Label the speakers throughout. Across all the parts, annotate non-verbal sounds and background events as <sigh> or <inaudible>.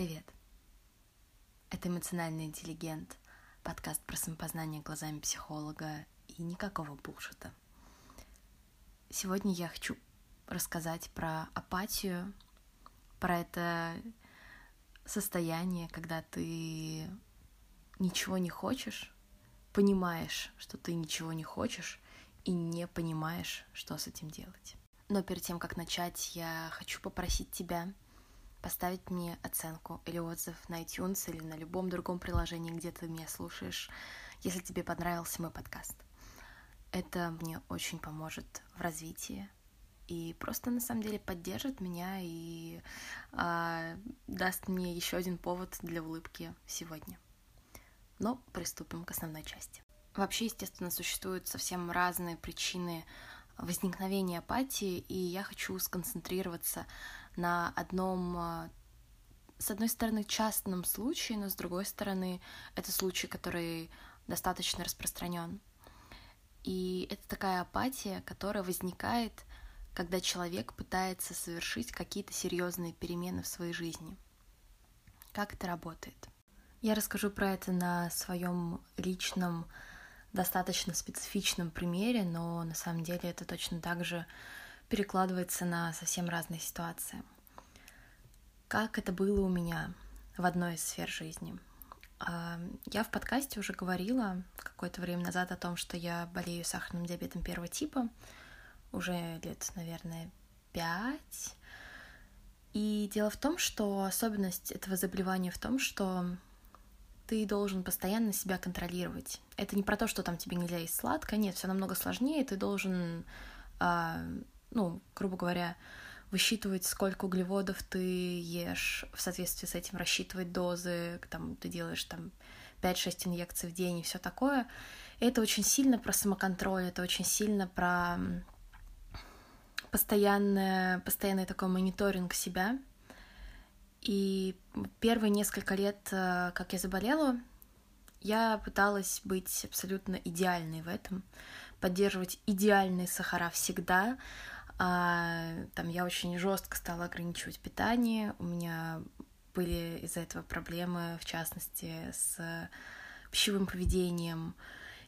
Speaker 1: Привет. Это эмоциональный интеллигент, подкаст про самопознание глазами психолога и никакого булшита. Сегодня я хочу рассказать про апатию, про это состояние, когда ты ничего не хочешь, понимаешь, что ты ничего не хочешь и не понимаешь, что с этим делать. Но перед тем, как начать, я хочу попросить тебя поставить мне оценку или отзыв на iTunes или на любом другом приложении, где ты меня слушаешь, если тебе понравился мой подкаст. Это мне очень поможет в развитии и просто на самом деле поддержит меня и а, даст мне еще один повод для улыбки сегодня. Но приступим к основной части. Вообще, естественно, существуют совсем разные причины возникновения апатии, и я хочу сконцентрироваться на одном, а, с одной стороны, частном случае, но с другой стороны, это случай, который достаточно распространен. И это такая апатия, которая возникает, когда человек пытается совершить какие-то серьезные перемены в своей жизни. Как это работает? Я расскажу про это на своем личном, достаточно специфичном примере, но на самом деле это точно так же перекладывается на совсем разные ситуации. Как это было у меня в одной из сфер жизни? А, я в подкасте уже говорила какое-то время назад о том, что я болею сахарным диабетом первого типа, уже лет, наверное, пять. И дело в том, что особенность этого заболевания в том, что ты должен постоянно себя контролировать. Это не про то, что там тебе нельзя есть сладкое, нет, все намного сложнее. Ты должен а, ну, грубо говоря, высчитывать, сколько углеводов ты ешь, в соответствии с этим рассчитывать дозы, там ты делаешь там 5-6 инъекций в день и все такое. это очень сильно про самоконтроль, это очень сильно про постоянное, постоянный такой мониторинг себя. И первые несколько лет, э, как я заболела, я пыталась быть абсолютно идеальной в этом, поддерживать идеальные сахара всегда, а, там я очень жестко стала ограничивать питание. У меня были из-за этого проблемы, в частности, с пищевым поведением.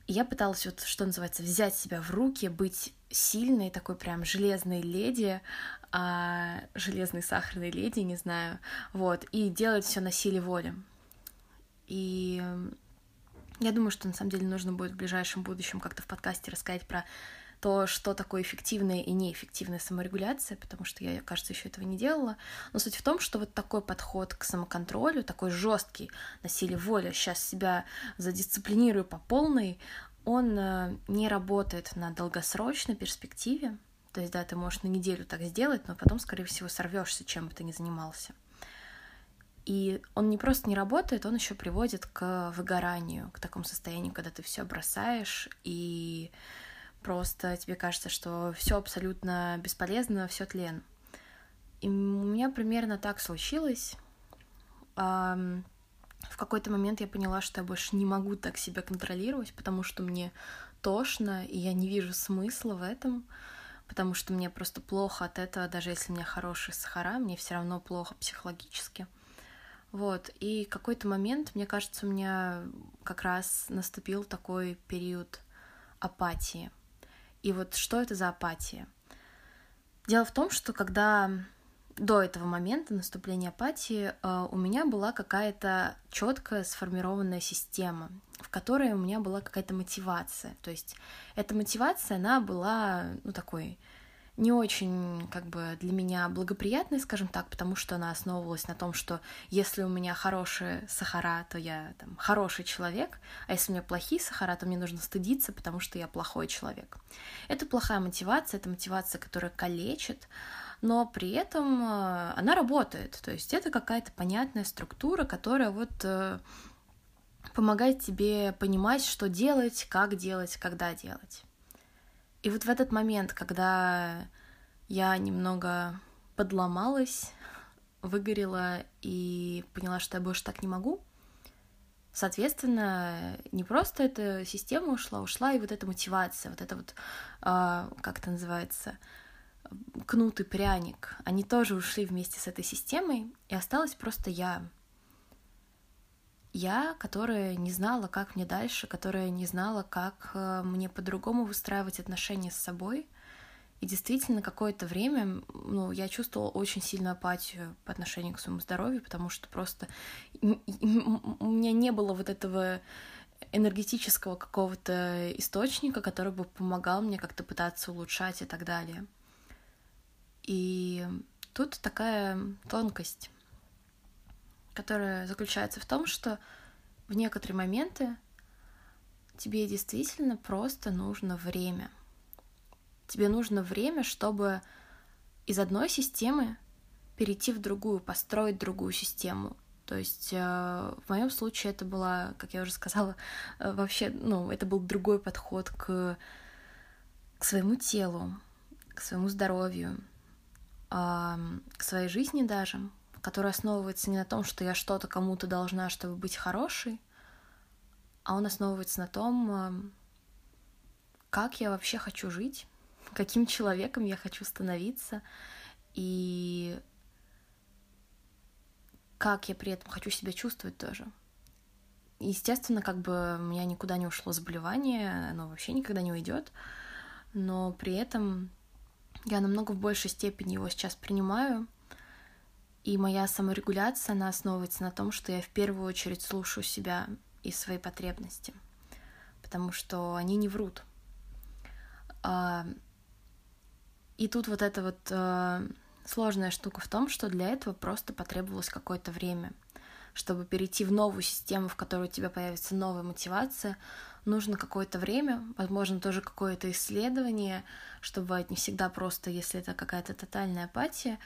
Speaker 1: И я пыталась, вот, что называется, взять себя в руки, быть сильной, такой прям железной леди, а, железной сахарной леди, не знаю, вот, и делать все на силе воли. И я думаю, что на самом деле нужно будет в ближайшем будущем как-то в подкасте рассказать про то, что такое эффективная и неэффективная саморегуляция, потому что я, кажется, еще этого не делала. Но суть в том, что вот такой подход к самоконтролю, такой жесткий на силе воли, сейчас себя задисциплинирую по полной, он э, не работает на долгосрочной перспективе. То есть, да, ты можешь на неделю так сделать, но потом, скорее всего, сорвешься, чем бы ты ни занимался. И он не просто не работает, он еще приводит к выгоранию, к такому состоянию, когда ты все бросаешь и просто тебе кажется, что все абсолютно бесполезно, все тлен. И у меня примерно так случилось. В какой-то момент я поняла, что я больше не могу так себя контролировать, потому что мне тошно, и я не вижу смысла в этом, потому что мне просто плохо от этого, даже если у меня хорошие сахара, мне все равно плохо психологически. Вот, и какой-то момент, мне кажется, у меня как раз наступил такой период апатии — и вот что это за апатия? Дело в том, что когда до этого момента наступления апатии э, у меня была какая-то четкая сформированная система, в которой у меня была какая-то мотивация. То есть эта мотивация, она была, ну, такой не очень как бы для меня благоприятной, скажем так, потому что она основывалась на том, что если у меня хорошие сахара, то я там хороший человек, а если у меня плохие сахара, то мне нужно стыдиться, потому что я плохой человек. Это плохая мотивация, это мотивация, которая калечит, но при этом э, она работает, то есть это какая-то понятная структура, которая вот э, помогает тебе понимать, что делать, как делать, когда делать. И вот в этот момент, когда я немного подломалась, выгорела и поняла, что я больше так не могу, соответственно, не просто эта система ушла, ушла и вот эта мотивация, вот это вот, э, как это называется, кнут и пряник, они тоже ушли вместе с этой системой, и осталась просто я. Я, которая не знала, как мне дальше, которая не знала, как э, мне по-другому выстраивать отношения с собой. И действительно, какое-то время ну, я чувствовала очень сильную апатию по отношению к своему здоровью, потому что просто у меня не было вот этого энергетического какого-то источника, который бы помогал мне как-то пытаться улучшать и так далее. И тут такая тонкость которая заключается в том, что в некоторые моменты тебе действительно просто нужно время. Тебе нужно время, чтобы из одной системы перейти в другую, построить другую систему. То есть э, в моем случае это была, как я уже сказала, э, вообще, ну, это был другой подход к, к своему телу, к своему здоровью, э, к своей жизни даже, который основывается не на том, что я что-то кому-то должна, чтобы быть хорошей, а он основывается на том, эм, как я вообще хочу жить, <laughs> каким человеком я хочу становиться и как я при этом хочу себя чувствовать тоже. Естественно, как бы у меня никуда не ушло заболевание, оно вообще никогда не уйдет, но при этом я намного в большей степени его сейчас принимаю, и моя саморегуляция, она основывается на том, что я в первую очередь слушаю себя и свои потребности, потому что они не врут. А, и тут вот эта вот а, сложная штука в том, что для этого просто потребовалось какое-то время. Чтобы перейти в новую систему, в которой у тебя появится новая мотивация, нужно какое-то время, возможно, тоже какое-то исследование, чтобы это не всегда просто, если это какая-то тотальная апатия.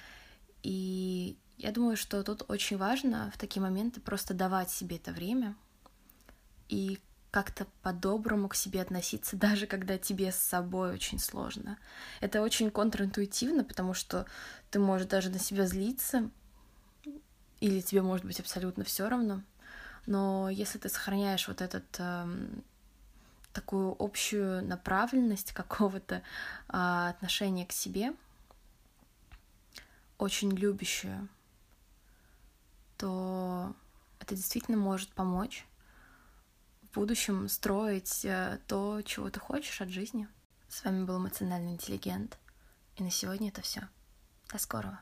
Speaker 1: И я думаю, что тут очень важно в такие моменты просто давать себе это время и как-то по-доброму к себе относиться, <laughs> даже когда тебе с собой очень сложно. Это очень контринтуитивно, потому что ты можешь даже на себя злиться, или тебе может быть абсолютно все равно. Но если ты сохраняешь вот этот э, такую общую направленность <laughs> какого-то э, отношения к себе, очень любящую, то это действительно может помочь в будущем строить э, то, чего ты хочешь от жизни. С вами был эмоциональный интеллигент. И на сегодня это все. До скорого.